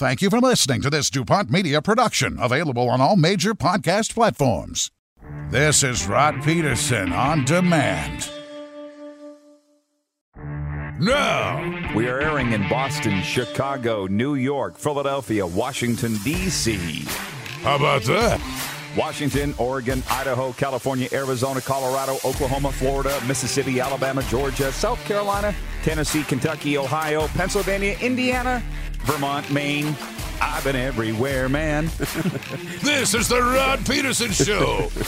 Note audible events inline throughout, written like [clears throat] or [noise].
Thank you for listening to this DuPont Media production, available on all major podcast platforms. This is Rod Peterson on demand. Now, We are airing in Boston, Chicago, New York, Philadelphia, Washington, D.C., how about that? Washington, Oregon, Idaho, California, Arizona, Colorado, Oklahoma, Florida, Mississippi, Alabama, Georgia, South Carolina, Tennessee, Kentucky, Ohio, Pennsylvania, Indiana, Vermont, Maine. I've been everywhere, man. [laughs] This is the Rod Peterson Show. [laughs]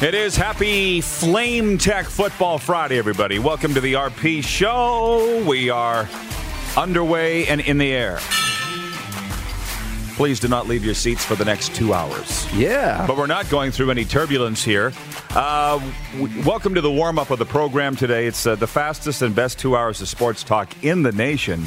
It is happy Flame Tech Football Friday, everybody. Welcome to the RP Show. We are underway and in the air. Please do not leave your seats for the next two hours. Yeah. But we're not going through any turbulence here. Uh, w- welcome to the warm up of the program today. It's uh, the fastest and best two hours of sports talk in the nation.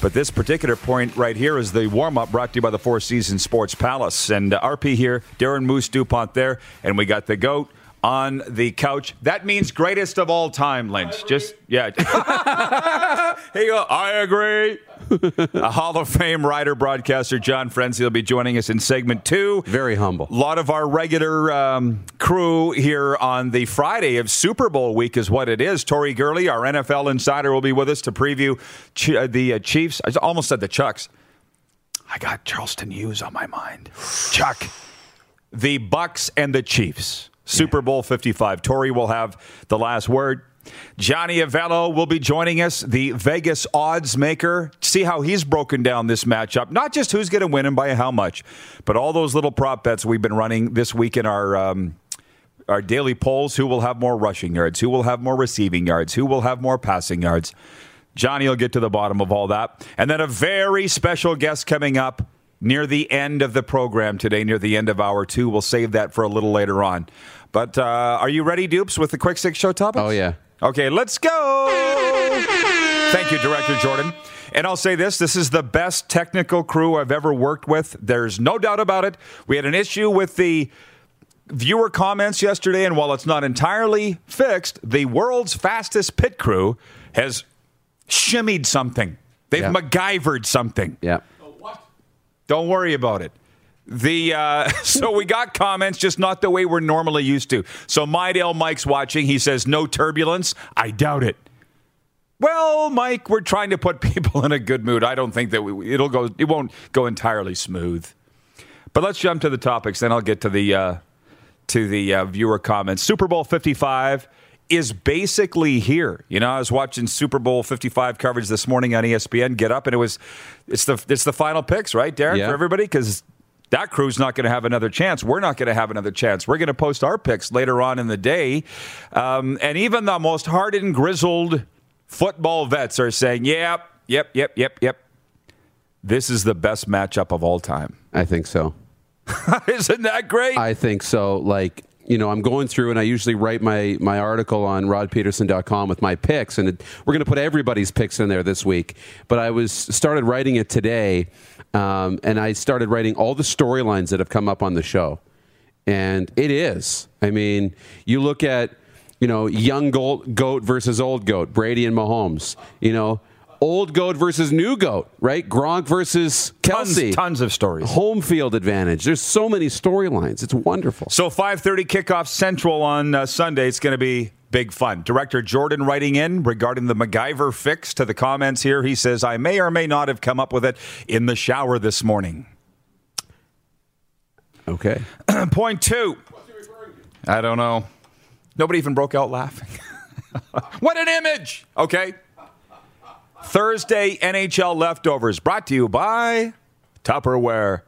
But this particular point right here is the warm up brought to you by the Four Seasons Sports Palace. And uh, RP here, Darren Moose DuPont there, and we got the GOAT on the couch. That means greatest of all time, Lynch. Just, yeah. [laughs] Here you go. I agree. [laughs] A Hall of Fame writer, broadcaster John Frenzy will be joining us in segment two. Very humble. A lot of our regular um, crew here on the Friday of Super Bowl week is what it is. Tori Gurley, our NFL insider, will be with us to preview uh, the uh, Chiefs. I almost said the Chucks. I got Charleston Hughes on my mind. Chuck, the Bucks and the Chiefs. Super Bowl 55. Tori will have the last word. Johnny Avello will be joining us, the Vegas odds maker. See how he's broken down this matchup. Not just who's going to win and by how much, but all those little prop bets we've been running this week in our um, our daily polls. Who will have more rushing yards? Who will have more receiving yards? Who will have more passing yards? Johnny will get to the bottom of all that. And then a very special guest coming up near the end of the program today, near the end of hour two. We'll save that for a little later on. But uh, are you ready, Dupes, with the quick six show topics? Oh, yeah. Okay, let's go. Thank you, Director Jordan. And I'll say this this is the best technical crew I've ever worked with. There's no doubt about it. We had an issue with the viewer comments yesterday, and while it's not entirely fixed, the world's fastest pit crew has shimmied something. They've Yeah. MacGyvered something. Yeah. Don't worry about it. The uh, [laughs] so we got comments, just not the way we're normally used to. So Mydale Mike's watching. He says no turbulence. I doubt it. Well, Mike, we're trying to put [laughs] people in a good mood. I don't think that we, it'll go. It won't go entirely smooth. But let's jump to the topics. Then I'll get to the uh, to the uh, viewer comments. Super Bowl Fifty Five is basically here. You know, I was watching Super Bowl 55 coverage this morning on ESPN. Get up, and it was it's the it's the final picks, right, Darren, Yeah. for everybody because that crew's not going to have another chance. We're not going to have another chance. We're going to post our picks later on in the day, um, and even the most hardened, grizzled football vets are saying, "Yep, yep, yep, yep, yep." This is the best matchup of all time. I think so. [laughs] Isn't that great? I think so. Like, you know, I'm going through and I usually write my, my article on rodpeterson.com with my picks, and it, we're going to put everybody's picks in there this week. But I was started writing it today, um, and I started writing all the storylines that have come up on the show. And it is. I mean, you look at, you know, young goat, goat versus old goat, Brady and Mahomes, you know, old goat versus new goat, right? Gronk versus tons, Kelce. tons of stories. Home field advantage. There's so many storylines. It's wonderful. So 5:30 kickoff Central on uh, Sunday. It's going to be big fun. Director Jordan writing in regarding the MacGyver fix to the comments here. He says, "I may or may not have come up with it in the shower this morning." Okay. [clears throat] Point two. I don't know. Nobody even broke out laughing. [laughs] what an image! Okay. Thursday NHL leftovers brought to you by Tupperware.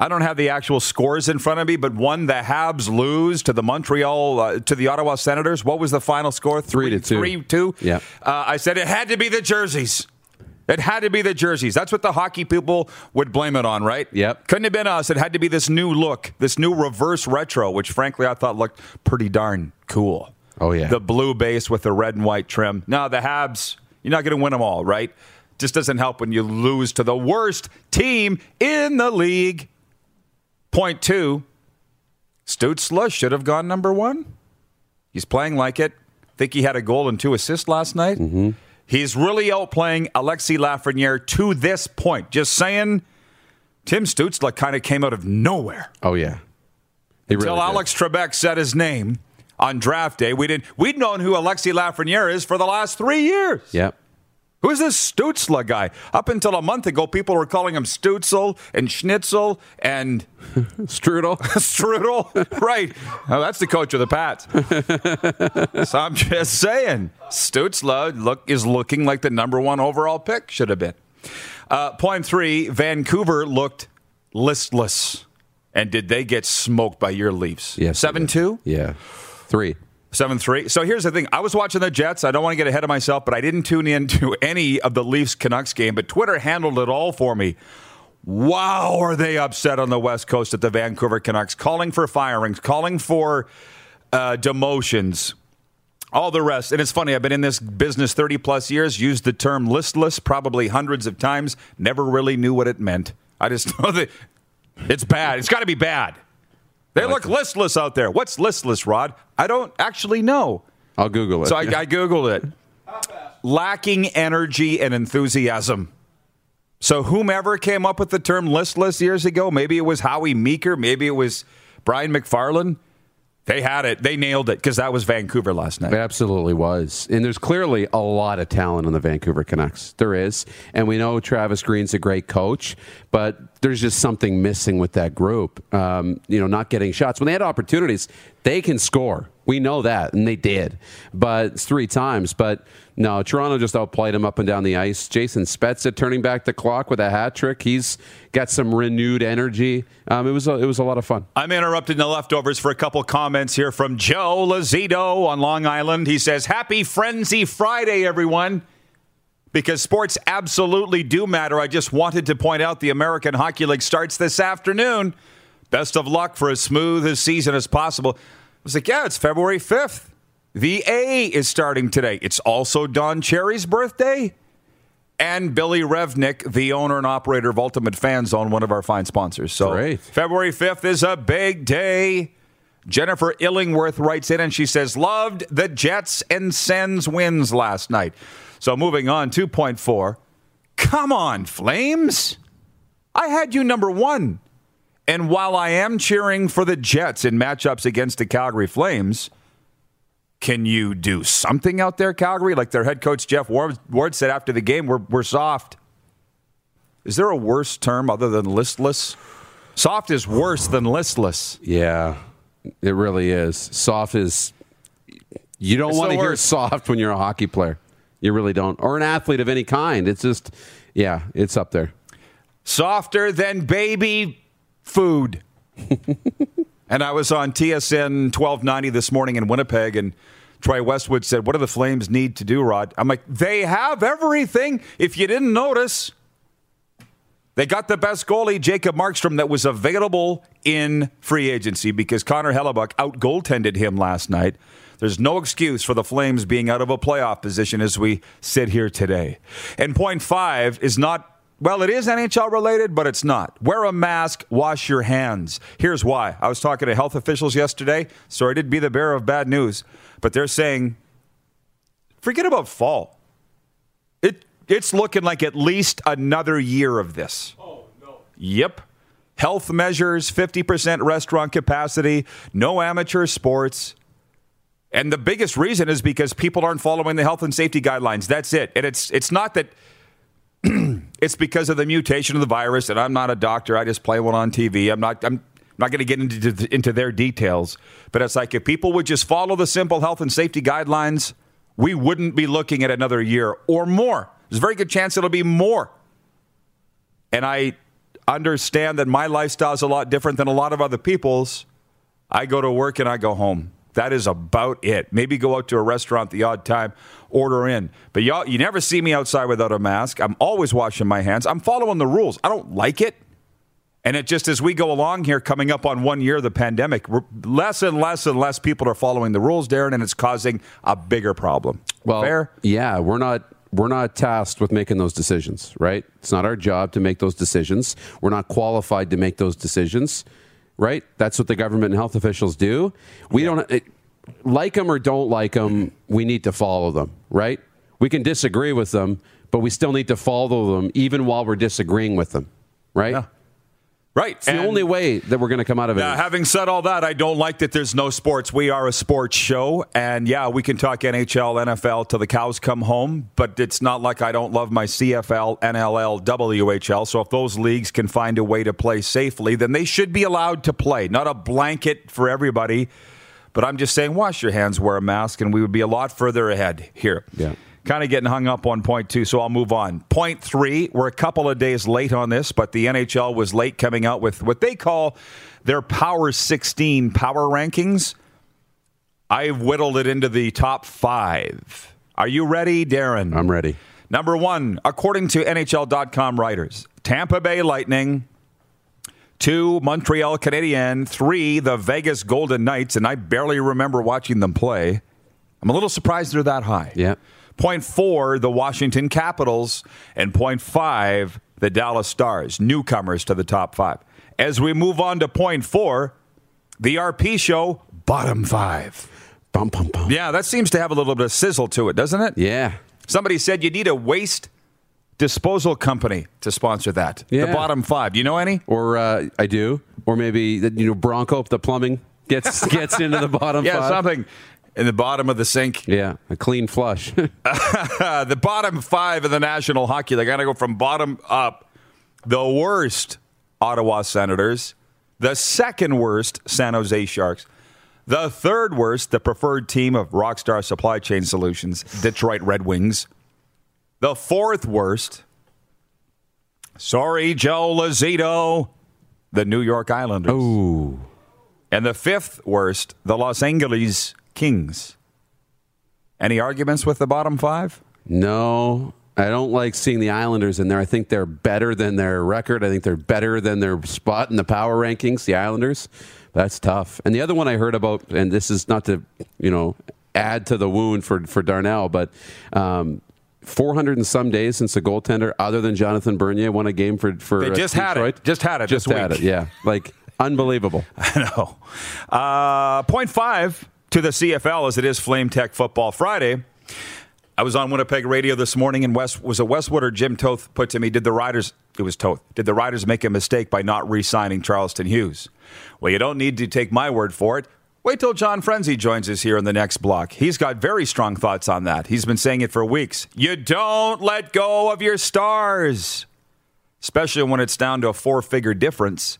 I don't have the actual scores in front of me, but one the Habs lose to the Montreal uh, to the Ottawa Senators. What was the final score? Three to two. Three two. Yeah. Uh, I said it had to be the jerseys. It had to be the jerseys. That's what the hockey people would blame it on, right? Yep. Couldn't have been us. It had to be this new look, this new reverse retro, which frankly I thought looked pretty darn cool. Oh, yeah. The blue base with the red and white trim. Now, the Habs, you're not going to win them all, right? Just doesn't help when you lose to the worst team in the league. Point two Stützle should have gone number one. He's playing like it. Think he had a goal and two assists last night. Mm-hmm. He's really outplaying Alexi Lafreniere to this point. Just saying, Tim Stützle kind of came out of nowhere. Oh yeah. He Until really did. Alex Trebek said his name on draft day, we didn't. We'd known who Alexi Lafreniere is for the last three years. Yep. Who's this Stützle guy? Up until a month ago, people were calling him Stutzel and Schnitzel and [laughs] Strudel. [laughs] Strudel. right. Oh, that's the coach of the Pats. [laughs] so I'm just saying, Stützle look, is looking like the number one overall pick should have been. Uh, point three, Vancouver looked listless. And did they get smoked by your Leafs? 7 did. 2? Yeah. Three. Seven three. So here's the thing. I was watching the Jets. I don't want to get ahead of myself, but I didn't tune in to [laughs] any of the Leafs Canucks game. But Twitter handled it all for me. Wow, are they upset on the West Coast at the Vancouver Canucks, calling for firings, calling for uh, demotions, all the rest. And it's funny. I've been in this business 30 plus years. Used the term listless probably hundreds of times. Never really knew what it meant. I just [laughs] know that it's bad. It's got to be bad. They look listless out there. What's listless, Rod? I don't actually know. I'll Google it. So I, I Googled it. Lacking energy and enthusiasm. So whomever came up with the term listless years ago, maybe it was Howie Meeker, maybe it was Brian McFarlane. They had it. They nailed it because that was Vancouver last night. It absolutely was. And there's clearly a lot of talent on the Vancouver Canucks. There is. And we know Travis Green's a great coach, but there's just something missing with that group. Um, you know, not getting shots. When they had opportunities, they can score. We know that, and they did. But it's three times. But no, Toronto just outplayed them up and down the ice. Jason Spezza turning back the clock with a hat trick. He's got some renewed energy. Um, it was a, it was a lot of fun. I'm interrupting the leftovers for a couple comments here from Joe Lazito on Long Island. He says, Happy Frenzy Friday, everyone. Because sports absolutely do matter. I just wanted to point out the American Hockey League starts this afternoon. Best of luck for as smooth a season as possible. I was like, yeah, it's February 5th. The A is starting today. It's also Don Cherry's birthday. And Billy Revnick, the owner and operator of Ultimate Fan Zone, one of our fine sponsors. So Great. February 5th is a big day. Jennifer Illingworth writes in and she says, Loved the Jets and Sens wins last night. So moving on, 2.4. Come on, Flames. I had you number one. And while I am cheering for the Jets in matchups against the Calgary Flames, can you do something out there, Calgary? Like their head coach Geoff Ward, Ward said after the game, we're, we're soft. Is there a worse term other than listless? Soft is worse than listless. Yeah, it really is. Soft is. You don't want to hear soft when you're a hockey player. You really don't. Or an athlete of any kind. It's just, yeah, it's up there. Softer than baby food. [laughs] and I was on TSN 1290 this morning in Winnipeg, and Troy Westwood said, What do the Flames need to do, Rod? I'm like, They have everything. If you didn't notice, they got the best goalie, Jacob Markstrom, that was available in free agency because Connor Hellebuyck out goaltended him last night. There's no excuse for the Flames being out of a playoff position as we sit here today. And point five is not, well, it is NHL related, but it's not. Wear a mask, wash your hands. Here's why. I was talking to health officials yesterday. Sorry to be the bearer of bad news, but they're saying, forget about fall. It, it's looking like at least another year of this. Oh, no. Yep. Health measures, 50% restaurant capacity, no amateur sports. And the biggest reason is because people aren't following the health and safety guidelines. That's it. And it's it's not that [clears throat] it's because of the mutation of the virus. And I'm not a doctor. I just play one on TV. I'm not. I'm not going to get into into their details. But it's like if people would just follow the simple health and safety guidelines, we wouldn't be looking at another year or more. There's a very good chance it'll be more. And I understand that my lifestyle is a lot different than a lot of other people's. I go to work and I go home. That is about it. Maybe go out to a restaurant the odd time, order in. But y'all, you never see me outside without a mask. I'm always washing my hands. I'm following the rules. I don't like it. And it just as we go along here, coming up on one year of the pandemic, less and less and less people are following the rules, Darren, and it's causing a bigger problem. Well, Fair? yeah, we're not we're not tasked with making those decisions, right? It's not our job to make those decisions. We're not qualified to make those decisions, right? That's what the government and health officials do. We don't it, like them or don't like them. We need to follow them, right? We can disagree with them, but we still need to follow them, even while we're disagreeing with them, right? Yeah. Right. It's the only way that we're going to come out of it. Now, having said all that, I don't like that there's no sports. We are a sports show. And yeah, we can talk NHL, NFL till the cows come home, but it's not like I don't love my CFL, NLL, WHL. So if those leagues can find a way to play safely, then they should be allowed to play. Not a blanket for everybody. But I'm just saying, wash your hands, wear a mask, and we would be a lot further ahead here. Yeah kind of getting hung up on point two, so I'll move on. Point three, we're a couple of days late on this, but the NHL was late coming out with what they call their Power 16 power rankings. I've whittled it into the top five. Are you ready, Darren? I'm ready. Number one, according to NHL.com writers, Tampa Bay Lightning. Two, Montreal Canadiens. Three, the Vegas Golden Knights. And I barely remember watching them play. I'm a little surprised they're that high. Yeah. Point four, the Washington Capitals. And point five, the Dallas Stars, newcomers to the top five. As we move on to point four, the RP show, bottom five. Bum, bum, bum. Yeah, that seems to have a little bit of sizzle to it, doesn't it? Yeah. Somebody said you need a waste disposal company to sponsor that. Yeah. The bottom five. Do you know any? Or uh, I do. Or maybe you know Bronco, the plumbing gets [laughs] gets into the bottom. Yeah, five. something in the bottom of the sink. Yeah, a clean flush. [laughs] [laughs] The bottom five of the National Hockey League. I got to go from bottom up. The worst Ottawa Senators. The second worst San Jose Sharks. The third worst, the preferred team of Rockstar Supply Chain Solutions, Detroit Red Wings. The fourth worst, sorry, Joe Lazito, the New York Islanders. Ooh. And the fifth worst, the Los Angeles Kings. Any arguments with the bottom five? No, I don't like seeing the Islanders in there. I think they're better than their record. I think they're better than their spot in the power rankings, the Islanders. That's tough. And the other one I heard about, and this is not to, you know, add to the wound for, for Darnell, but um, 400 and some days since the goaltender, other than Jonathan Bernier, won a game for, for They uh, just had it. Just had it Just had week. it, yeah. Like, unbelievable. [laughs] I know. Uh, point five to the CFL as it is Flame Tech Football Friday. I was on Winnipeg radio this morning, and West was a Westwood or Jim Toth put to me, "Did the Riders? It was Toth. Did the Riders make a mistake by not re-signing Charleston Hughes?" Well, you don't need to take my word for it. Wait till John Frenzy joins us here in the next block. He's got very strong thoughts on that. He's been saying it for weeks. You don't let go of your stars, especially when it's down to a four-figure difference.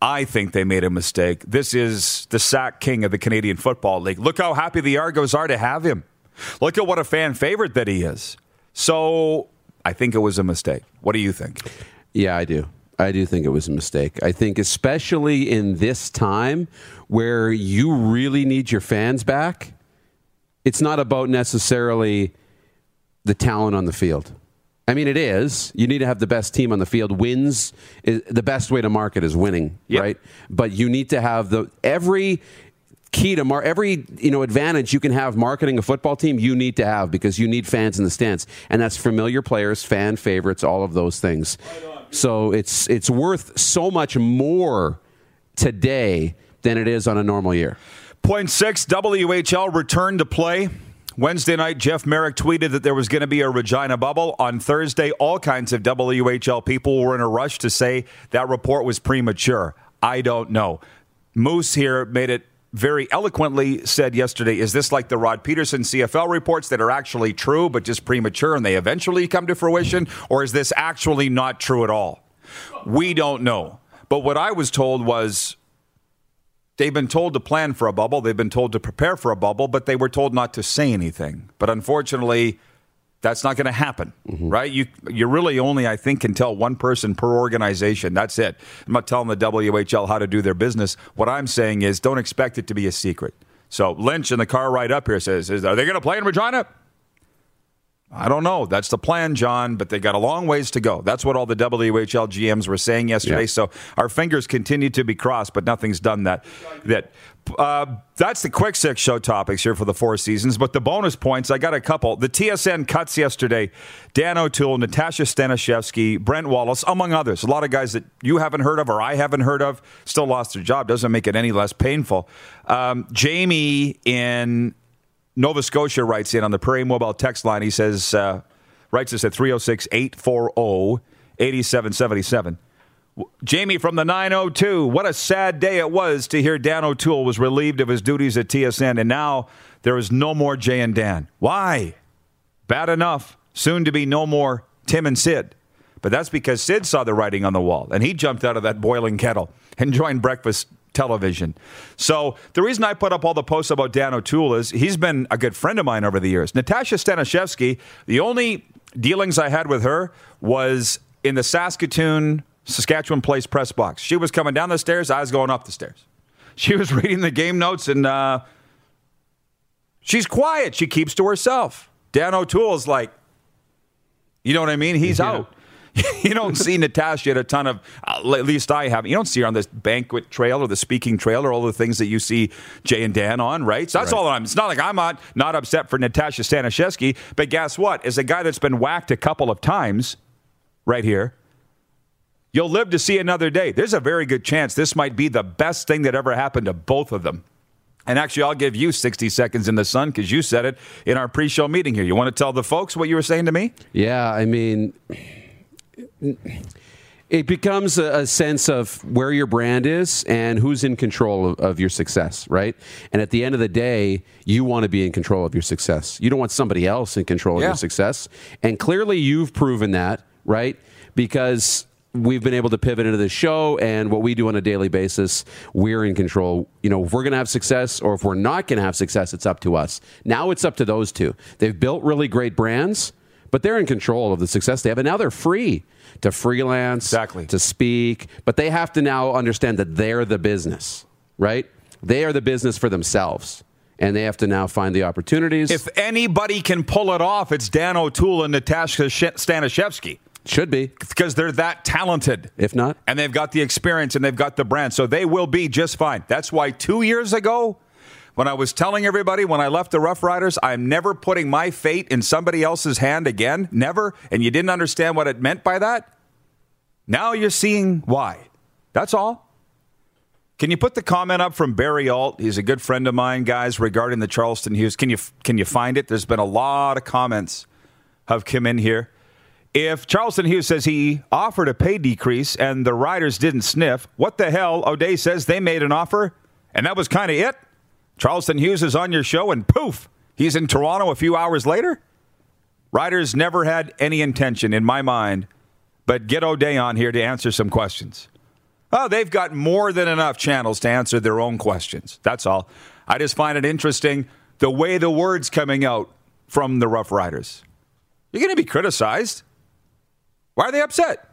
I think they made a mistake. This is the sack king of the Canadian Football League. Look how happy the Argos are to have him. Look at what a fan favorite that he is. So I think it was a mistake. What do you think? Yeah, I do. I do think it was a mistake. I think, especially in this time where you really need your fans back, it's not about necessarily the talent on the field. I mean, it is. You need to have the best team on the field. Wins is the best way to market is winning, Yep. right? But you need to have the every key to mar- every you know advantage you can have marketing a football team you need to have because you need fans in the stands and that's familiar players fan favorites all of those things so it's it's worth so much more today than it is on a normal year Point six, WHL returned to play. Wednesday night, Jeff Merrick tweeted that there was going to be a Regina bubble. On Thursday, all kinds of WHL people were in a rush to say that report was premature. I don't know. Moose here made it very eloquently said yesterday is this like the Rod Peterson CFL reports that are actually true but just premature and they eventually come to fruition? Or is this actually not true at all? We don't know. But what I was told was they've been told to plan for a bubble, they've been told to prepare for a bubble, but they were told not to say anything. But unfortunately, that's not going to happen, mm-hmm. right? You you really only, I think, can tell one person per organization. That's it. I'm not telling the WHL how to do their business. What I'm saying is, don't expect it to be a secret. So Lynch in the car right up here says, Are they going to play in Regina? I don't know. That's the plan, John, but they got a long ways to go. That's what all the WHL GMs were saying yesterday. Yeah. So our fingers continue to be crossed, but nothing's done that. That uh, that's the quick six show topics here for the four seasons. But the bonus points, I got a couple. The TSN cuts yesterday: Dan O'Toole, Natasha Staniszewski, Brent Wallace, among others. A lot of guys that you haven't heard of or I haven't heard of still lost their job. Doesn't make it any less painful. Um, Jamie in Nova Scotia writes in on the Prairie Mobile text line. He says, uh, writes us at 306 840 8777. Jamie from the 902. What a sad day it was to hear Dan O'Toole was relieved of his duties at TSN, and now there is no more Jay and Dan. Why? Bad enough. Soon to be no more Tim and Sid. But that's because Sid saw the writing on the wall, and he jumped out of that boiling kettle and joined breakfast television. So the reason I put up all the posts about Dan O'Toole is he's been a good friend of mine over the years. Natasha Staniszewski, the only dealings I had with her was in the Saskatoon, Saskatchewan Place press box. She was coming down the stairs, I was going up the stairs. She was [laughs] reading the game notes, and uh, she's quiet. She keeps to herself. Dan O'Toole's like, you know what I mean? He's Yeah. out. [laughs] you don't see Natasha at a ton of, uh, at least I haven't. You don't see her on this banquet trail or the speaking trail or all the things that you see Jay and Dan on, right? So that's all I'm. It's not like I'm not, not upset for Natasha Staniszewski, but guess what? As a guy that's been whacked a couple of times right here, you'll live to see another day. There's a very good chance this might be the best thing that ever happened to both of them. And actually, I'll give you 60 seconds in the sun because you said it in our pre show meeting here. You want to tell the folks what you were saying to me? Yeah, I mean, it becomes a, a sense of where your brand is and who's in control of, of your success, right? And at the end of the day, you want to be in control of your success. You don't want somebody else in control of Yeah. your success. And clearly, you've proven that, right? Because we've been able to pivot into the show and what we do on a daily basis, we're in control. You know, if we're going to have success or if we're not going to have success, it's up to us. Now it's up to those two. They've built really great brands, but they're in control of the success they have. And now they're free to freelance, Exactly. to speak, but they have to now understand that they're the business, right? They are the business for themselves. And they have to now find the opportunities. If anybody can pull it off, it's Dan O'Toole and Natasha Staniszewski Should be. because they're that talented. If not, and they've got the experience and they've got the brand. So they will be just fine. That's why two years ago, when I was telling everybody when I left the Rough Riders, I'm never putting my fate in somebody else's hand again. Never. And you didn't understand what it meant by that. Now you're seeing why. That's all. Can you put the comment up from Barry Alt? He's a good friend of mine, guys, regarding the Charleston Hughes. Can you can you find it? There's been a lot of comments have come in here. If Charleston Hughes says he offered a pay decrease and the riders didn't sniff, what the hell? O'Day says they made an offer and that was kind of it. Charleston Hughes is on your show and poof, he's in Toronto a few hours later. Riders never had any intention, in my mind, but get O'Day on here to answer some questions. Oh, they've got more than enough channels to answer their own questions. That's all. I just find it interesting the way the words coming out from the Rough Riders. You're going to be criticized. Why are they upset?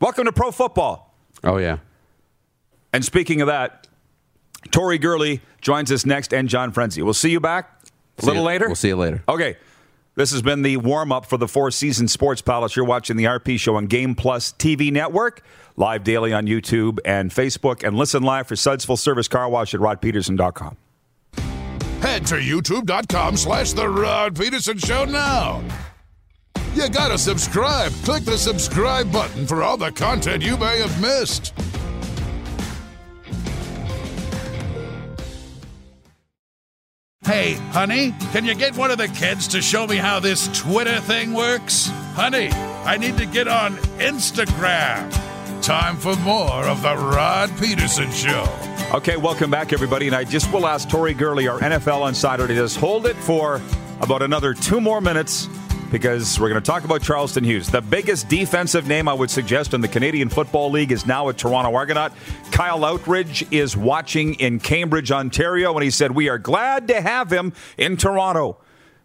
Welcome to pro football. oh yeah. And speaking of that, Tori Gurley joins us next and John Frenzy. We'll see you back a See little you- later. We'll see you later. Okay. This has been the warm up for the Four Seasons Sports Palace. You're watching the RP show on Game Plus TV Network, live daily on YouTube and Facebook, and listen live for Suds Full Service Car Wash at rodpeterson.com. Head to youtube.com slash The Rod Peterson Show now. You gotta subscribe. Click the subscribe button for all the content you may have missed. Hey, honey, can you get one of the kids to show me how this Twitter thing works? Honey, I need to get on Instagram. Time for more of The Rod Peterson Show. Okay, welcome back, everybody. And I just will ask Tori Gurley, our NFL insider, to just hold it for about another two more minutes because we're going to talk about Charleston Hughes. The biggest defensive name I would suggest in the Canadian Football League is now a Toronto Argonaut. Kyle Outridge is watching in Cambridge, Ontario, and he said, We are glad to have him in Toronto.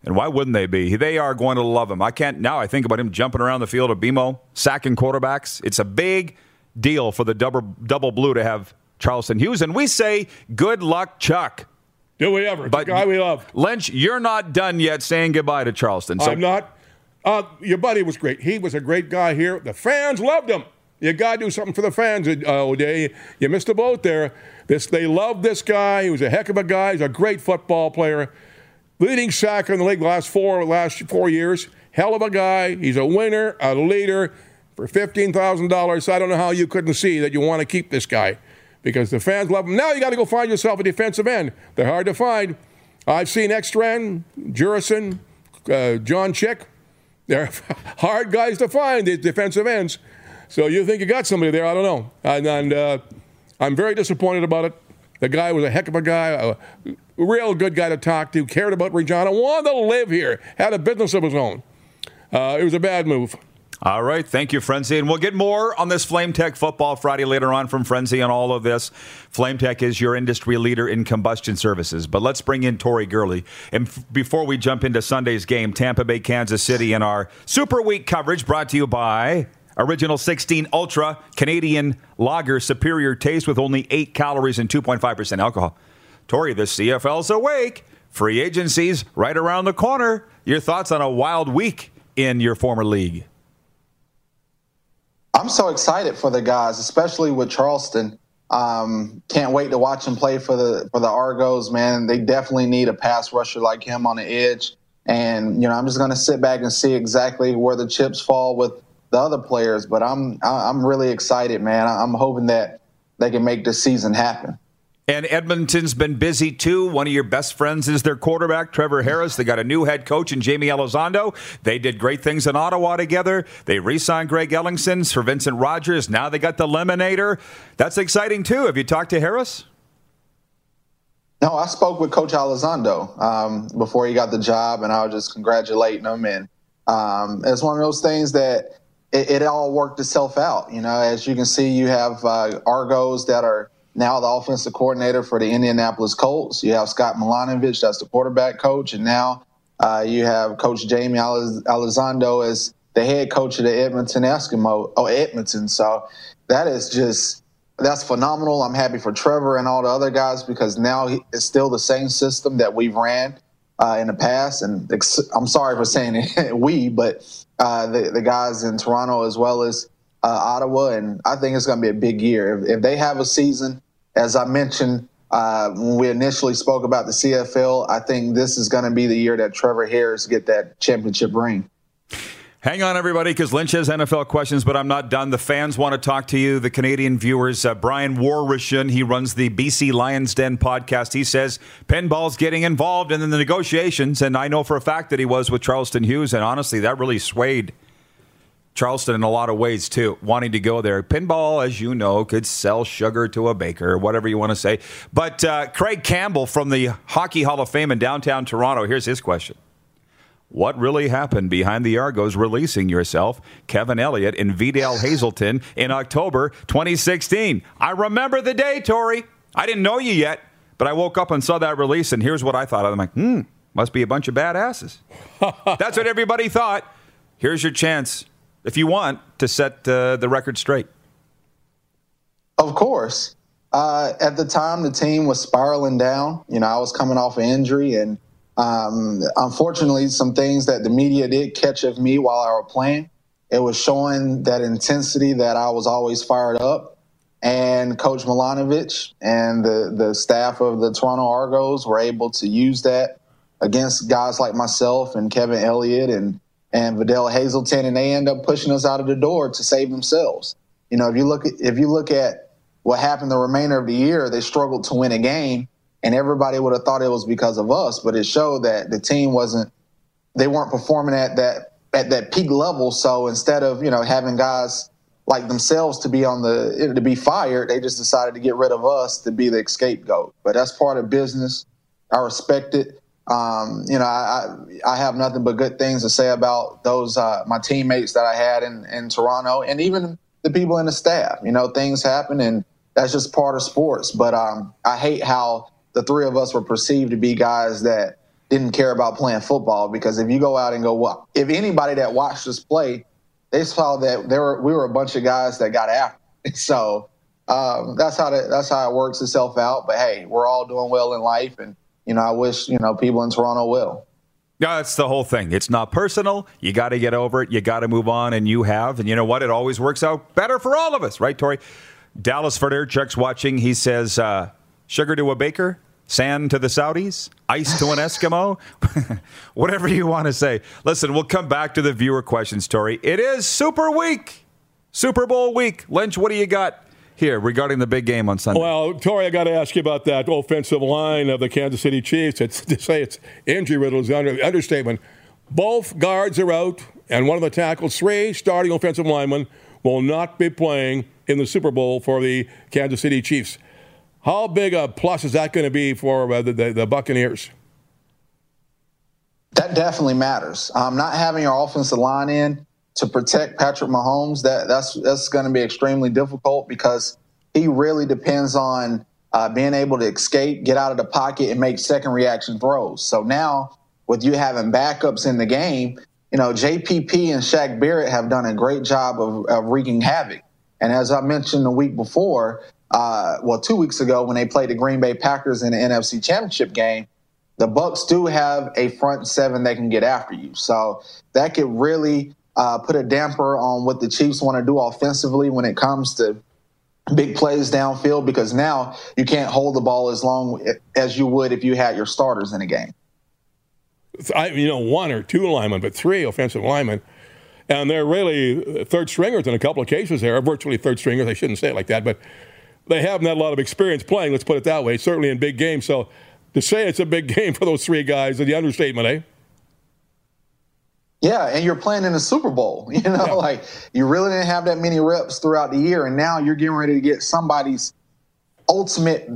And why wouldn't they be? They are going to love him. I can't now. I think about him jumping around the field of BMO, sacking quarterbacks. It's a big deal for the double double blue to have Charleston Hughes, and we say good luck, Chuck. Do we ever? But the guy we love. Lynch, you're not done yet saying goodbye to Charleston. So. I'm not. Uh, your buddy was great. He was a great guy here. The fans loved him. You got to do something for the fans, uh, O'Day. You missed the boat there. This, they loved this guy. He was a heck of a guy. He's a great football player. Leading sacker in the league last four last four years. Hell of a guy. He's a winner, a leader. For fifteen thousand dollars, I don't know how you couldn't see that you want to keep this guy, because the fans love him. Now you got to go find yourself a defensive end. They're hard to find. I've seen Extran, Jurison, uh, John Chick. They're [laughs] hard guys to find, these defensive ends. So you think you got somebody there? I don't know. And, and uh, I'm very disappointed about it. The guy was a heck of a guy, a real good guy to talk to, cared about Regina, wanted to live here, had a business of his own. Uh, it was a bad move. All right. Thank you, Frenzy. And we'll get more on this Flame Tech Football Friday later on from Frenzy on all of this. Flame Tech is your industry leader in combustion services. But let's bring in Tori Gurley. And f- before we jump into Sunday's game, Tampa Bay, Kansas City, and our Super Week coverage brought to you by Original 16 Ultra Canadian Lager, superior taste with only 8 calories and 2.5% alcohol. Tori, the CFL's awake. Free agencies right around the corner. Your thoughts on a wild week in your former league? I'm so excited for the guys, especially with Charleston. Um, can't wait to watch him play for the for the Argos, man. They definitely need a pass rusher like him on the edge. And you know, I'm just going to sit back and see exactly where the chips fall with the other players. But I'm I'm really excited, man. I'm hoping that they can make this season happen. And Edmonton's been busy too. One of your best friends is their quarterback, Trevor Harris. They got a new head coach in Jaime Elizondo. They did great things in Ottawa together. They re signed Greg Ellingson for Vincent Rogers. Now they got the Lemonator. That's exciting too. Have you talked to Harris? No, I spoke with Coach Elizondo um, before he got the job, and I was just congratulating him. And um, it's one of those things that it, it, all worked itself out. You know, as you can see, you have uh, Argos that are now the offensive coordinator for the Indianapolis Colts. You have Scott Milanovich, that's the quarterback coach, and now uh, you have Coach Jaime Elizondo as the head coach of the Edmonton Eskimo. Oh, Edmonton. So that is just that's phenomenal. I'm happy for Trevor and all the other guys because now it's still the same system that we've ran uh, in the past. And I'm sorry for saying it, [laughs] we, but uh, the, the guys in Toronto as well as uh, Ottawa. And I think it's going to be a big year. If, if they have a season as I mentioned uh, when we initially spoke about the CFL, I think this is going to be the year that Trevor Harris get that championship ring. Hang on, everybody, because Lynch has NFL questions, but I'm not done. The fans want to talk to you, the Canadian viewers. Uh, Brian Warrishan, he runs the BC Lions Den podcast. He says pinball's getting involved in the negotiations, and I know for a fact that he was with Charleston Hughes, and honestly, that really swayed Charleston in a lot of ways too, wanting to go there. Pinball, as you know, could sell sugar to a baker, whatever you want to say. But uh, Craig Campbell from the Hockey Hall of Fame in downtown Toronto, here's his question. What really happened behind the Argos releasing yourself, Kevin Elliott, and Vidal Hazelton in October 2016? I remember the day, Tori. I didn't know you yet, but I woke up and saw that release, and here's what I thought. I'm like, hmm, must be a bunch of badasses. [laughs] That's what everybody thought. Here's your chance if you want to set uh, the record straight? Of course. Uh, at the time, the team was spiraling down. You know, I was coming off an injury, and um, unfortunately, some things that the media did catch of me while I was playing. It was showing that intensity that I was always fired up. And Coach Milanovich and the, the staff of the Toronto Argos were able to use that against guys like myself and Kevin Elliott and and Vidal Hazelton, and they end up pushing us out of the door to save themselves. You know, if you look at, if you look at what happened the remainder of the year, they struggled to win a game, and everybody would have thought it was because of us, but it showed that the team wasn't they weren't performing at that at that peak level. So instead of you know having guys like themselves to be on the to be fired, they just decided to get rid of us to be the scapegoat. But that's part of business. I respect it. Um, you know, I, I have nothing but good things to say about those uh, my teammates that I had in, in Toronto, and even the people in the staff. You know, things happen, and that's just part of sports. But um, I hate how the three of us were perceived to be guys that didn't care about playing football. Because if you go out and go, well, if anybody that watched us play, they saw that there were we were a bunch of guys that got after. It. [laughs] So um, that's how the, that's how it works itself out. But hey, we're all doing well in life, and you know, I wish you know people in Toronto will. Yeah, that's the whole thing. It's not personal. You got to get over it. You got to move on, and you have. And you know what? It always works out better for all of us, right, Tori? Dallas Chuck's watching. He says, uh, "Sugar to a baker, sand to the Saudis, ice to an [laughs] Eskimo, [laughs] whatever you want to say." Listen, we'll come back to the viewer questions, Tori. It is Super Week, Super Bowl week. Lynch, what do you got? Here regarding the big game on Sunday? Well, Tori, I got to ask you about that offensive line of the Kansas City Chiefs. It's, to say it's injury riddle is under, understatement. Both guards are out, and one of the tackles, three starting offensive linemen, will not be playing in the Super Bowl for the Kansas City Chiefs. How big a plus is that going to be for uh, the, the, the, Buccaneers? That definitely matters. Um, not having your offensive line in to protect Patrick Mahomes, that that's that's going to be extremely difficult because he really depends on uh, being able to escape, get out of the pocket, and make second reaction throws. So now, with you having backups in the game, you know JPP and Shaq Barrett have done a great job of, of wreaking havoc. And as I mentioned the week before, uh, well, two weeks ago when they played the Green Bay Packers in the NFC Championship game, the Bucks do have a front seven that can get after you. So that could really uh, put a damper on what the Chiefs want to do offensively when it comes to big plays downfield because now you can't hold the ball as long as you would if you had your starters in a game. I, you know, one or two linemen, but three offensive linemen. And they're really third stringers in a couple of cases there, virtually third stringers. I shouldn't say it like that, but they haven't had a lot of experience playing, let's put it that way, certainly in big games. So to say it's a big [laughs] game for those three guys is the understatement, eh? Yeah, and you're playing in a Super Bowl. [laughs] You know, yeah. like you really didn't have that many reps throughout the year, and now you're getting ready to get somebody's ultimate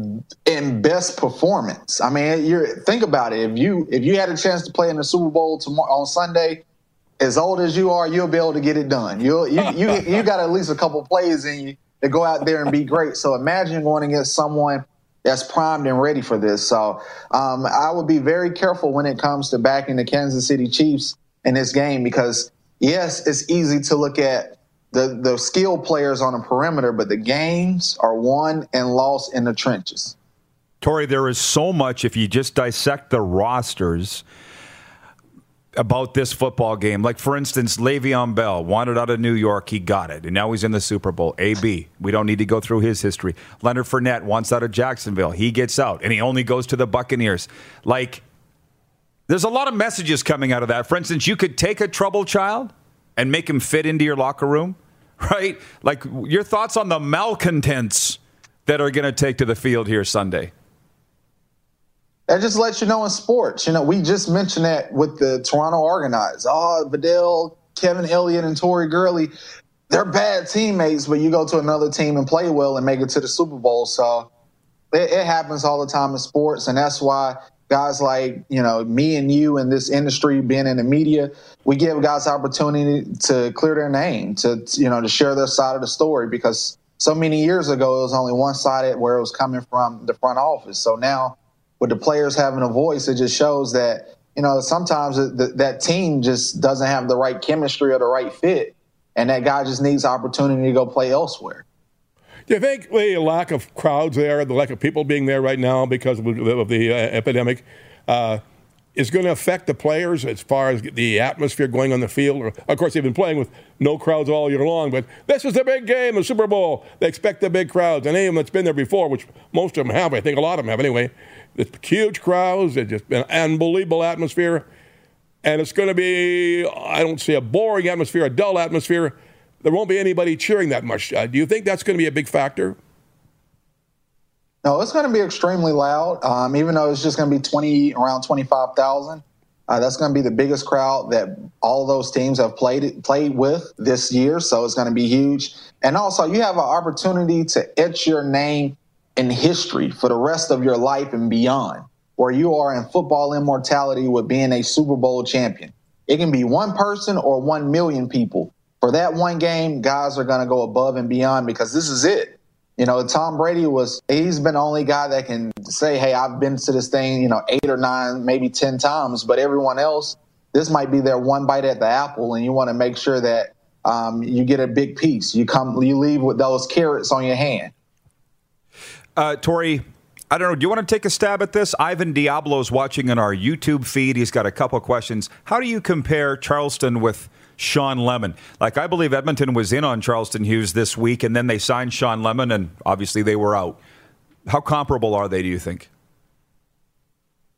and best performance. I mean, you think about it. If you if you had a chance to play in the Super Bowl tomorrow on Sunday, as old as you are, you'll be able to get it done. You'll, you you [laughs] you got at least a couple plays in you to go out there and be great. So imagine going against someone that's primed and ready for this. So um, I would be very careful when it comes to backing the Kansas City Chiefs in this game because yes, it's easy to look at the the skilled players on the perimeter, but the games are won and lost in the trenches. Tori, there is so much if you just dissect the rosters about this football game. Like, for instance, Le'Veon Bell wanted out of New York. He got it. And now he's in the Super Bowl. AB. We don't need to go through his history. Leonard Fournette wants out of Jacksonville. He gets out. And he only goes to the Buccaneers. Like, there's a lot of messages coming out of that. For instance, you could take a troubled child and make him fit into your locker room, [laughs] right? Like your thoughts on the malcontents that are going to take to the field here Sunday. That just lets you know in sports. You know, we just mentioned that with the Toronto Argonauts. Oh, Vidal, Kevin Elliott, and Tori Gurley, they're bad teammates, but you go to another team and play well and make it to the Super Bowl. So it, it happens all the time in sports, and that's why guys like you know me and you in this industry being in the media we give guys opportunity to clear their name to you know to share their side of the story because so many years ago it was only one sided where it was coming from the front office. So now with the players having a voice it just shows that you know sometimes the, that team just doesn't have the right chemistry or the right fit. And that guy just needs opportunity to go play elsewhere do you think the lack of crowds there, the lack of people being there right now because of the uh, epidemic, uh, is going to affect the players as far as the atmosphere going on the field? Of course, they've been playing with no crowds all year long, but this is the big game, the Super Bowl. They expect the big crowds. And any of them that's been there before, which most of them have, I think a lot of them have anyway, it's huge crowds. It's just an unbelievable atmosphere. And it's going to be, I don't see a boring atmosphere, a dull atmosphere there won't be anybody cheering that much. Uh, do you think that's going to be a big factor? No, it's going to be extremely loud. Um, even though it's just going to be twenty around twenty five thousand, uh, that's going to be the biggest crowd that all those teams have played played with this year. So it's going to be huge. And also, you have an opportunity to etch your name in history for the rest of your life and beyond, where you are in football immortality with being a Super Bowl champion. It can be one person or one million people for that one game, guys are going to go above and beyond because this is it. You know, Tom Brady was, he's been the only guy that can say, hey, I've been to this thing, you know, eight or nine, maybe 10 times, but everyone else, this might be their one bite at the apple, and you want to make sure that um, you get a big piece. You come, you leave with those carats on your hand. Uh, Tori, I don't know. Do you want to take a stab at this? Ivan Diablo's watching in our YouTube feed. He's got a couple questions. How do you compare Charleston with Shawn Lemon? Like, I believe Edmonton was in on Charleston Hughes this week, and then they signed Shawn Lemon, and obviously they were out. How comparable are they, do you think?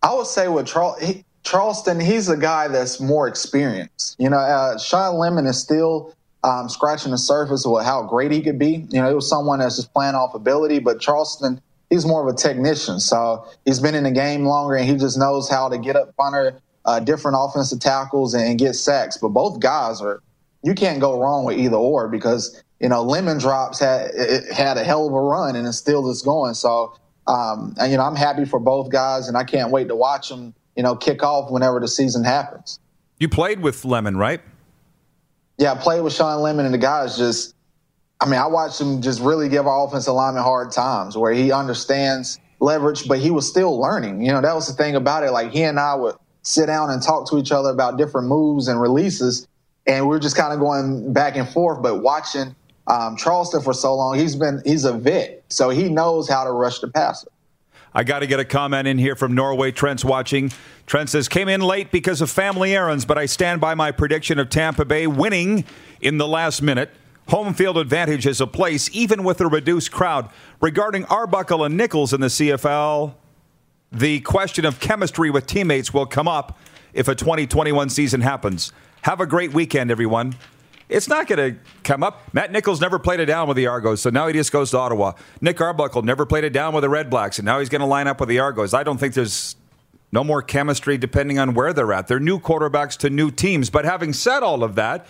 I would say with Charl- he, Charleston, he's a guy that's more experienced. You know, uh, Shawn Lemon is still um, scratching the surface of how great he could be. You know, it was someone that's just playing off ability, but Charleston, he's more of a technician. So he's been in the game longer and he just knows how to get up under uh, different offensive tackles and, and get sacks. But both guys are, you can't go wrong with either or because, you know, Lemon Drops had, it had a hell of a run and it still is going. So, um, and, you know, I'm happy for both guys and I can't wait to watch them, you know, kick off whenever the season happens. You played with Lemon, right? Yeah, I played with Shawn Lemon, and the guys just, I mean, I watched him just really give our offensive lineman hard times where he understands leverage, but he was still learning. You know, that was the thing about it. Like, he and I would sit down and talk to each other about different moves and releases, and we are just kind of going back and forth. But watching um, Charleston for so long, he's been, he's a vet, so he knows how to rush the passer. I got to get a comment in here from Norway. Trent's watching. Trent says, came in late because of family errands, but I stand by my prediction of Tampa Bay winning in the last minute. Home field advantage is a place, even with a reduced crowd. Regarding Arbuckle and Nichols in the CFL, the question of chemistry with teammates will come up if a 2021 season happens. Have a great weekend, everyone. It's not going to come up. Matt Nichols never played it down with the Argos, so now he just goes to Ottawa. Nick Arbuckle never played it down with the Red Blacks, and now he's going to line up with the Argos. I don't think there's no more chemistry depending on where they're at. They're new quarterbacks to new teams. But having said all of that,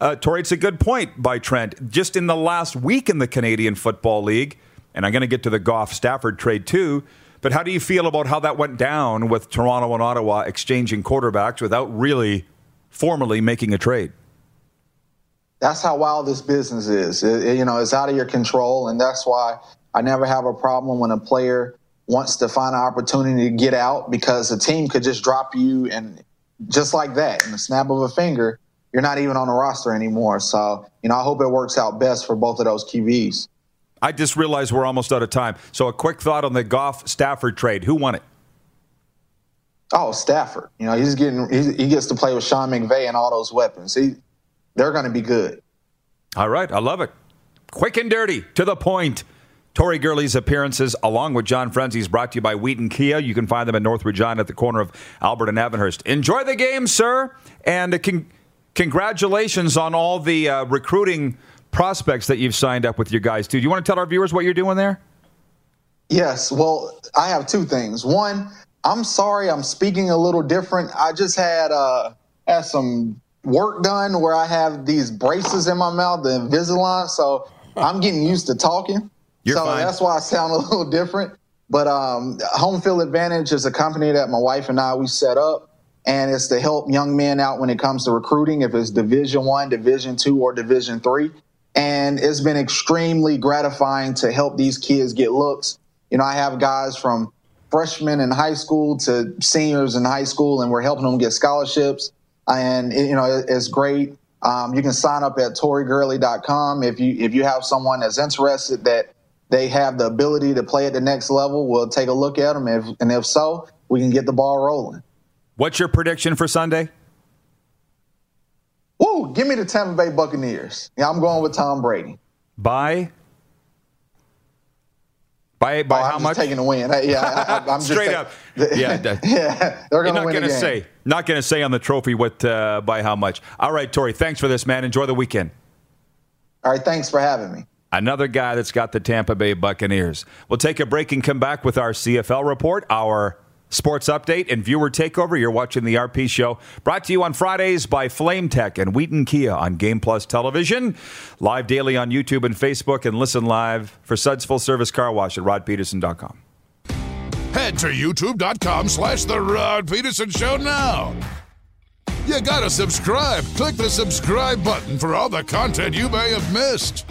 uh, Tori, it's a good point by Trent. Just in the last week in the Canadian Football League, and I'm going to get to the Goff Stafford trade too. But how do you feel about how that went down with Toronto and Ottawa exchanging quarterbacks without really formally making a trade? that's how wild this business is. It, you know, it's out of your control, and that's why I never have a problem when a player wants to find an opportunity to get out because a team could just drop you and just like that, in the snap of a finger, you're not even on the roster anymore. So, you know, I hope it works out best for both of those QBs. I just realized we're almost out of time. So, a quick thought on the Goff Stafford trade. Who won it? Oh, Stafford. You know, he's getting he gets to play with Sean McVay and all those weapons. He they're going to be good. All right. I love it. Quick and dirty, to the point. Tori Gurley's appearances, along with John Frenzy's, brought to you by Wheaton Kia. You can find them in North Regina at the corner of Albert and Avonhurst. Enjoy the game, sir, and con- congratulations on all the uh, recruiting prospects that you've signed up with your guys, too. Do you want to tell our viewers what you're doing there? Yes. Well, I have two things. One, I'm sorry I'm speaking a little different. I just had uh, had some work done where I have these braces in my mouth, the Invisalign. So I'm getting used to talking. You're so fine. that's why I sound [laughs] a little different. But um, Home Field Advantage is a company that my wife and I we set up, and it's to help young men out when it comes to recruiting, if it's Division One, Division Two, or Division Three. And it's been extremely gratifying to help these kids get looks. You know, I have guys from freshmen in high school to seniors in high school, and we're helping them get scholarships and you know it's great. Um, you can sign up at torigurley.com if you if you have someone that's interested that they have the ability to play at the next level. We'll take a look at them, if, and if so, we can get the ball rolling. What's your prediction for Sunday? Woo! Give me the Tampa Bay Buccaneers. Yeah, I'm going with Tom Brady. By by, by oh, how I'm much? taking the win. Yeah, I, am [laughs] straight up. [laughs] Yeah, that, [laughs] yeah, they're going to not win. Gonna the say, not going to say on the trophy what uh, by how much. All right, Tori, thanks for this, man. Enjoy the weekend. All right, thanks for having me. Another guy that's got the Tampa Bay Buccaneers. We'll take a break and come back with our CFL report, our sports update, and viewer takeover. You're watching the RP Show, brought to you on Fridays by Flame Tech and Wheaton Kia on Game Plus Television, live daily on YouTube and Facebook, and listen live for Suds Full Service Car Wash at rodpeterson.com. Head to youtube.com slash The Rod Peterson Show now. You gotta subscribe. Click the subscribe button for all the content you may have missed.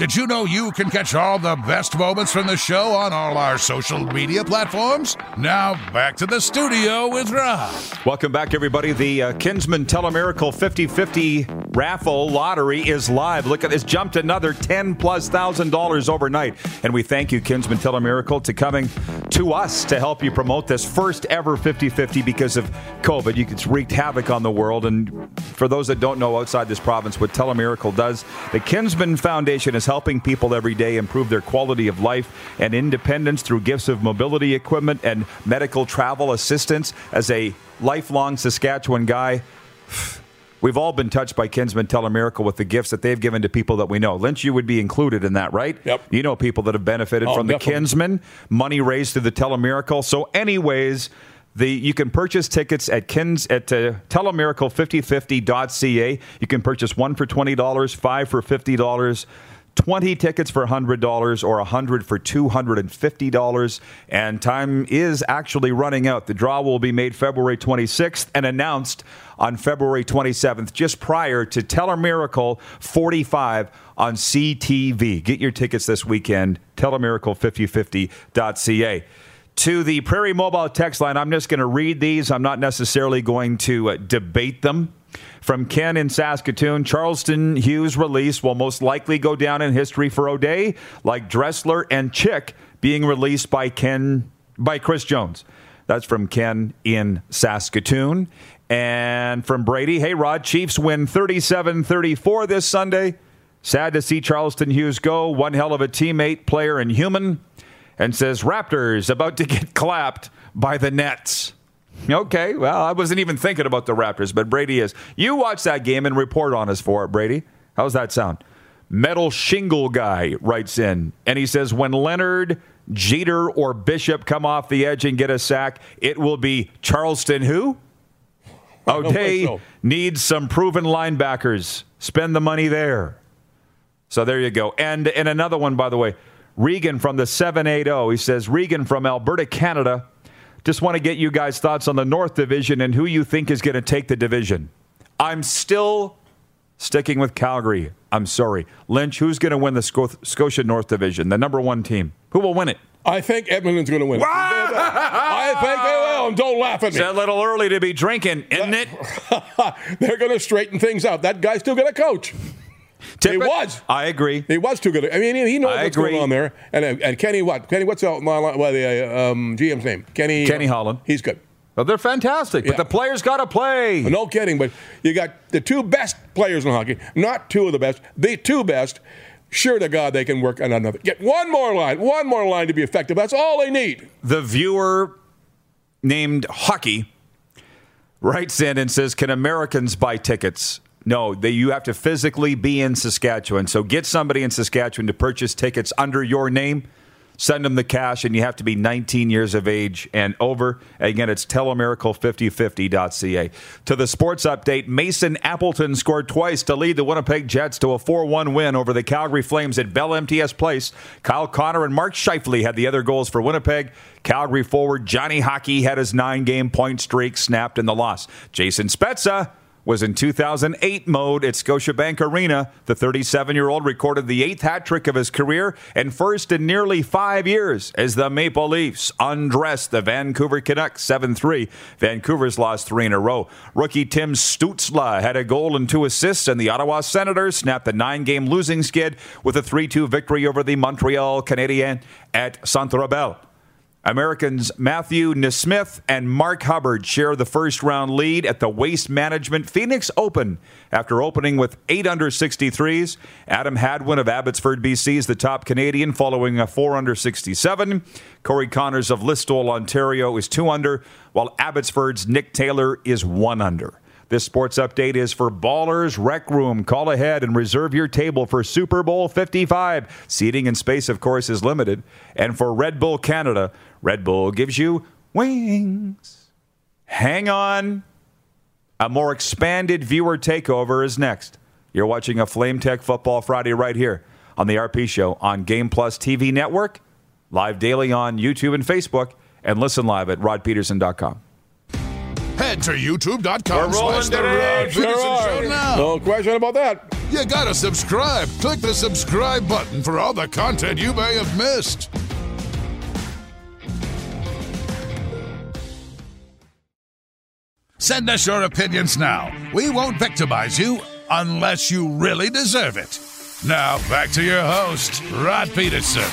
Did you know you can catch all the best moments from the show on all our social media platforms? Now, back to the studio with Rob. Welcome back, everybody. The uh, Kinsmen Telemiracle 50 50 raffle lottery is live. Look at this, jumped another 10 plus thousand dollars overnight. And we thank you, Kinsmen Telemiracle, to coming to us to help you promote this first ever 50 50 because of COVID. You it's wreaked havoc on the world. And for those that don't know outside this province what Telemiracle does, the Kinsmen Foundation is helping people every day improve their quality of life and independence through gifts of mobility equipment and medical travel assistance. As a lifelong Saskatchewan guy, [sighs] We've all been touched by Kinsmen Telemiracle with the gifts that they've given to people that we know. Lynch, you would be included in that, right? Yep. You know people that have benefited Oh, from the definitely. Kinsmen, money raised through the Telemiracle. So, anyways, the you can purchase tickets at Kins at uh, telemiracle5050.ca. You can purchase one for twenty dollars, five for fifty dollars. 20 tickets for $100 or 100 for $250 and time is actually running out. The draw will be made February 26th and announced on February 27th just prior to Telemiracle 45 on CTV. Get your tickets this weekend telemiracle5050.ca to the Prairie Mobile text line. I'm just going to read these. I'm not necessarily going to uh, debate them. From Ken in Saskatoon, Charleston Hughes release will most likely go down in history for O'Day, like Dressler and Chick being released by Ken by Chris Jones. That's from Ken in Saskatoon. And from Brady, hey Rod, Chiefs win 37-34 this Sunday. Sad to see Charleston Hughes go. One hell of a teammate, player, and human. And says Raptors about to get clapped by the Nets. Okay, well, I wasn't even thinking about the Raptors, but Brady is. You watch that game and report on us for it, Brady. How's that sound? Metal Shingle Guy writes in, and he says, when Leonard, Jeter, or Bishop come off the edge and get a sack, it will be Charleston who? O'Day oh, so. needs some proven linebackers. Spend the money there. So there you go. And and another one, by the way, Regan from the 780. He says, Regan from Alberta, Canada. Just want to get you guys' thoughts on the North Division and who you think is going to take the division. I'm still sticking with Calgary. I'm sorry. Lynch, who's going to win the Sco- Scotia North Division, the number one team? Who will win it? I think Edmonton's going to win. it. I think they will. And don't laugh at me. It's a little early to be drinking, isn't it? [laughs] They're going to straighten things out. That guy's still going to coach. Tippett? was. I agree. He was too good. I mean, he knows I what's agree. going on there. And uh, and Kenny, what? Kenny, what's the, well, the uh, um, GM's name? Kenny. Kenny Holland. He's good. Well, they're fantastic, but Yeah. the players got to play. No kidding, but you got the two best players in hockey, not two of the best, the two best. Sure to God, they can work on another. Get one more line, one more line to be effective. That's all they need. the viewer named Hockey writes in and says, "Can Americans buy tickets?" No, they, you have to physically be in Saskatchewan. So get somebody in Saskatchewan to purchase tickets under your name. Send them the cash, and you have to be 19 years of age and over. Again, it's telemiracle5050.ca. To the sports update, Mason Appleton scored twice to lead the Winnipeg Jets to a 4 1 win over the Calgary Flames at Bell MTS Place. Kyle Connor and Mark Scheifele had the other goals for Winnipeg. Calgary forward Johnny Hockey had his nine game point streak snapped in the loss. Jason Spezza was in 2008 mode at Scotiabank Arena. The 37 year old recorded the eighth hat trick of his career and first in nearly five years as the Maple Leafs undressed the Vancouver Canucks 7 3. Vancouver's lost three in a row. Rookie Tim Stützle had a goal and two assists, and the Ottawa Senators snapped the nine game losing skid with a 3 2 victory over the Montreal Canadiens at Centre Bell. Americans Matthew Nesmith and Mark Hubbard share the first round lead at the Waste Management Phoenix Open. After opening with eight under 63s, Adam Hadwin of Abbotsford, BC is the top Canadian, following a four under 67. Corey Conners of Listowel, Ontario is two under, while Abbotsford's Nick Taylor is one under. This sports update is for Ballers Rec Room. Call ahead and reserve your table for Super Bowl 55. Seating and space, of course, is limited. And for Red Bull Canada, Red Bull gives you wings. Hang on. A more expanded viewer takeover is next. You're watching a Flame Tech Football Friday right here on the RP Show on Game Plus TV Network, live daily on YouTube and Facebook, and listen live at rodpeterson.com. Head to youtube.com We're rolling slash the today. Rod Peterson Show now. No question about that. You gotta subscribe. Click the subscribe button for all the content you may have missed. Send us your opinions now. We won't victimize you, unless you really deserve it. Now, back to your host, Rod Peterson.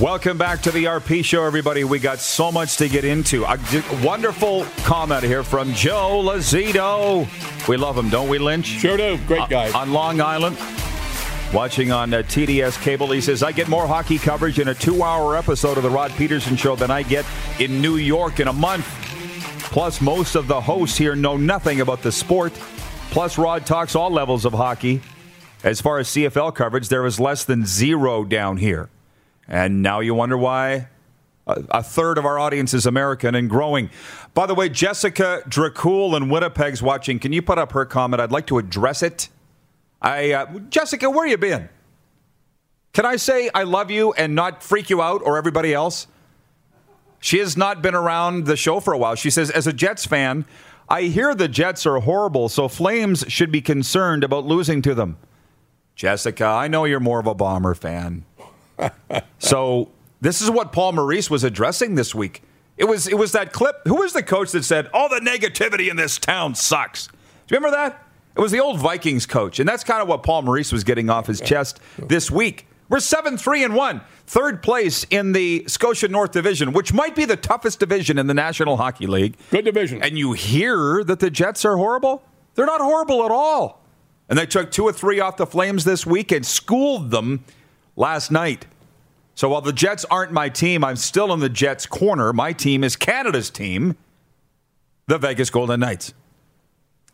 Welcome back to the RP show, everybody. We got so much to get into. A wonderful comment here from Joe Lazito. We love him, don't we, Lynch? Sure do. Great guy. Uh, on Long Island. Watching on uh, TDS cable, he says, I get more hockey coverage in a two hour episode of The Rod Peterson Show than I get in New York in a month. Plus, most of the hosts here know nothing about the sport. Plus, Rod talks all levels of hockey. As far as CFL coverage, there is less than zero down here. And now you wonder why a, third of our audience is American and growing. By the way, Jessica Dracul in Winnipeg's watching. Can you put up her comment? I'd like to address it. I, uh, Jessica, where you been? Can I say I love you and not freak you out or everybody else? She has not been around the show for a while. She says, as a Jets fan, I hear the Jets are horrible, so Flames should be concerned about losing to them. Jessica, I know you're more of a Bomber fan [laughs] so this is what Paul Maurice was addressing this week. It was it was that clip. Who was the coach that said all the negativity in this town sucks? Do you remember that? It was the old Vikings coach, and that's kind of what Paul Maurice was getting off his chest this week. We're seven three and 1, third place in the Scotia North Division, which might be the toughest division in the National Hockey League. Good division. And you hear that the Jets are horrible? They're not horrible at all. And they took two or three off the Flames this week and schooled them last night. So while the Jets aren't my team, I'm still in the Jets' corner. My team is Canada's team, the Vegas Golden Knights.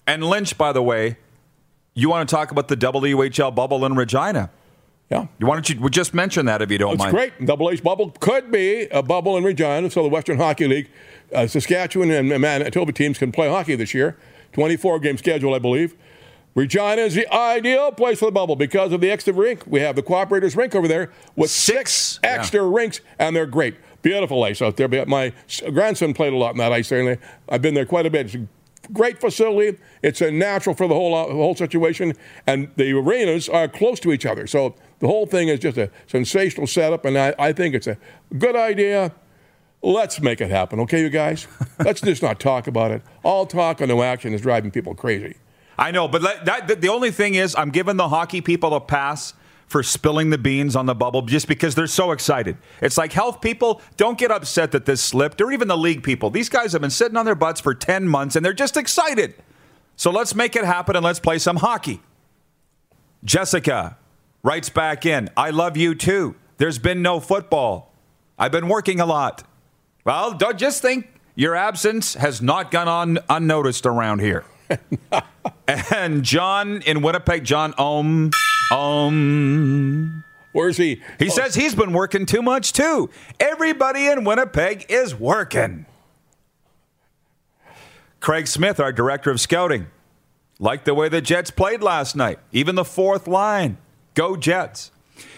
And Lynch, by the way, you want to talk about the WHL bubble in Regina? Yeah. You why don't you just mention that if you don't it's mind? great. Double H bubble could be a bubble in Regina, so the Western Hockey League, uh, Saskatchewan and Manitoba teams can play hockey this year. 24 game schedule, I believe. Regina is the ideal place for the bubble because of the extra rink. We have the Cooperators Rink over there with six, six extra yeah. rinks, and they're great. Beautiful ice out there. My grandson played a lot in that ice there, and I've been there quite a bit. It's a great facility. It's a natural for the whole whole situation, and the arenas are close to each other. So the whole thing is just a sensational setup, and I, I think it's a good idea. Let's make it happen, okay, you guys? [laughs] Let's just not talk about it. All talk and no action is driving people crazy. I know, but that, the only thing is, I'm giving the hockey people a pass for spilling the beans on the bubble just because they're so excited. It's like health people don't get upset that this slipped, or even the league people. These guys have been sitting on their butts for 10 months and they're just excited. So let's make it happen and let's play some hockey. Jessica writes back in I love you too. There's been no football. I've been working a lot. Well, don't just think your absence has not gone on unnoticed around here. [laughs] and John in Winnipeg, John Ohm, Ohm. Where's he? He oh. says he's been working too much too. Everybody in Winnipeg is working. Craig Smith, our director of scouting, liked the way the Jets played last night, even the fourth line. Go Jets.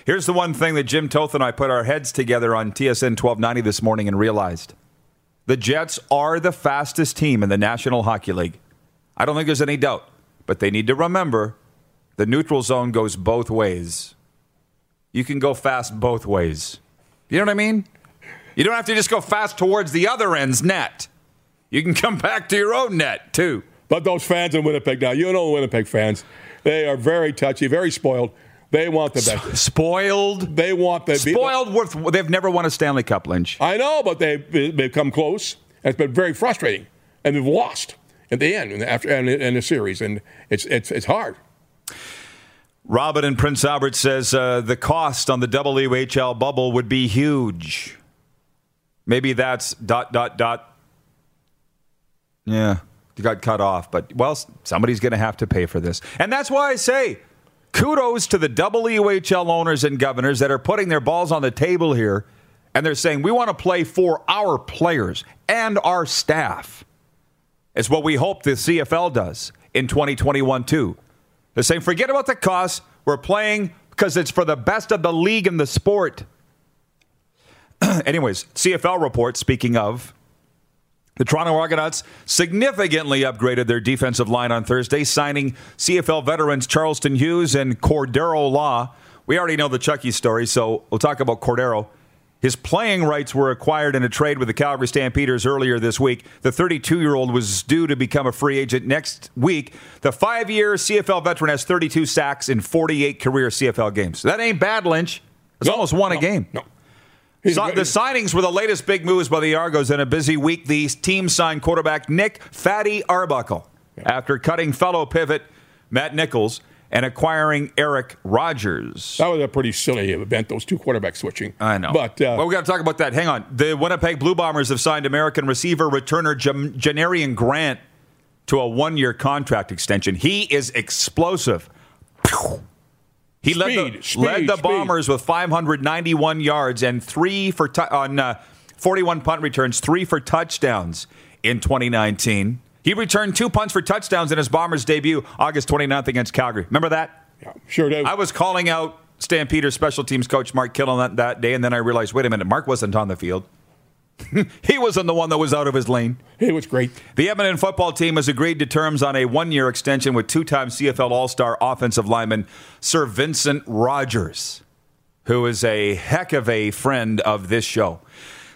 Here's the one thing that Jim Toth and I put our heads together on TSN 1290 this morning and realized the Jets are the fastest team in the National Hockey League. I don't think there's any doubt. But they need to remember the neutral zone goes both ways. You can go fast both ways. You know what I mean? You don't have to just go fast towards the other end's net. You can [laughs] come back to your own net, too. But those fans in Winnipeg now, you know Winnipeg fans, they are very touchy, very spoiled. They want the best. Spoiled. They want the spoiled. Worth. They've never won a Stanley Cup, Lynch. I know, but they've, they've come close. And it's been very frustrating, and they've lost at the end and after and in the series, and it's it's it's hard. Robin in Prince Albert says uh, the cost on the WHL bubble would be huge. Maybe that's dot dot dot. Yeah, you got cut off, but well, somebody's going to have to pay for this, and that's why I say kudos to the WHL owners and governors that are putting their balls on the table here, and they're saying we want to play for our players and our staff. It's what we hope the CFL does in 2021 too. They're saying, forget about the cost. We're playing because it's for the best of the league and the sport. [clears throat] Anyways, CFL report, speaking of, the Toronto Argonauts significantly upgraded their defensive line on Thursday, signing CFL veterans Charleston Hughes and Cordero Law. We already know the Chucky story, so we'll talk about Cordero. His playing rights were acquired in a trade with the Calgary Stampeders earlier this week. The 32 year old was due to become a free agent next week. The five year CFL veteran has 32 sacks in 48 career CFL games. That ain't bad, Lynch. It's No, almost won no, a game. No. So, the signings were the latest big moves by the Argos in a busy week. The team signed quarterback Nick Fatty Arbuckle after cutting fellow pivot Matt Nichols and acquiring Eric Rogers. that was a pretty silly event, those two quarterbacks switching. I know. But uh, well, we got to talk about that. Hang on. The Winnipeg Blue Bombers have signed American receiver returner Jam- Janarian Grant to a one year contract extension. He is explosive. He led the, Speed, speed, led the speed. Bombers with 591 yards and three for on uh, 41 punt returns, three for touchdowns in 2019. He returned two punts for touchdowns in his Bombers debut August 29th against Calgary. Remember that? yeah, sure do. I was calling out Stampeders special teams coach Mark Kittle that, that day, and then I realized, wait a minute, Mark wasn't on the field. [laughs] he wasn't the one that was out of his lane. it was great. The Edmonton football team has agreed to terms on a one year extension with two time CFL All Star offensive lineman Sir Vincent Rogers, who is a heck of a friend of this show.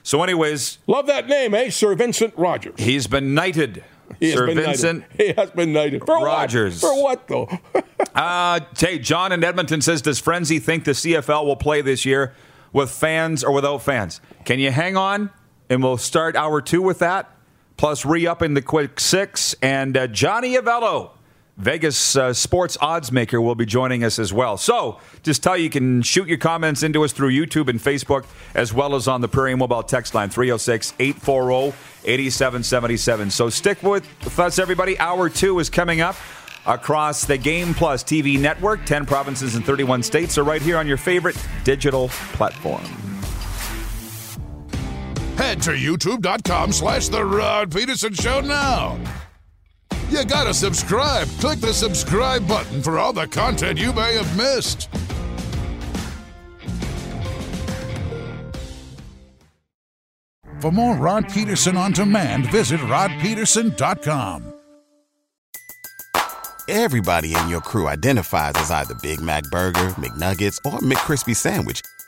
So, anyways, Love that name, eh? Sir Vincent Rogers. he's been knighted. He Sir Vincent Knighted. He has been knighted. For Rogers. What? For what, though? [laughs] Uh, hey, John in Edmonton says, Does Frenzy think the CFL will play this year with fans or without fans? Can you hang on? And we'll start hour two with that. Plus, re upping the quick six. And uh, Johnny Avello, Vegas uh, sports odds maker, will be joining us as well. So, just tell you, you can shoot your comments into us through YouTube and Facebook, as well as on the Prairie Mobile text line 306 840 8777. So, stick with, with us, everybody. Hour two is coming up across the Game Plus TV network. 10 provinces and 31 states are right here on your favorite digital platform. Head to youtube.com slash The Rod Peterson Show now. You gotta subscribe. Click the subscribe button for all the content you may have missed. For more Rod Peterson on demand, visit rodpeterson.com. Everybody in your crew identifies as either Big Mac Burger, McNuggets, or McCrispy Sandwich.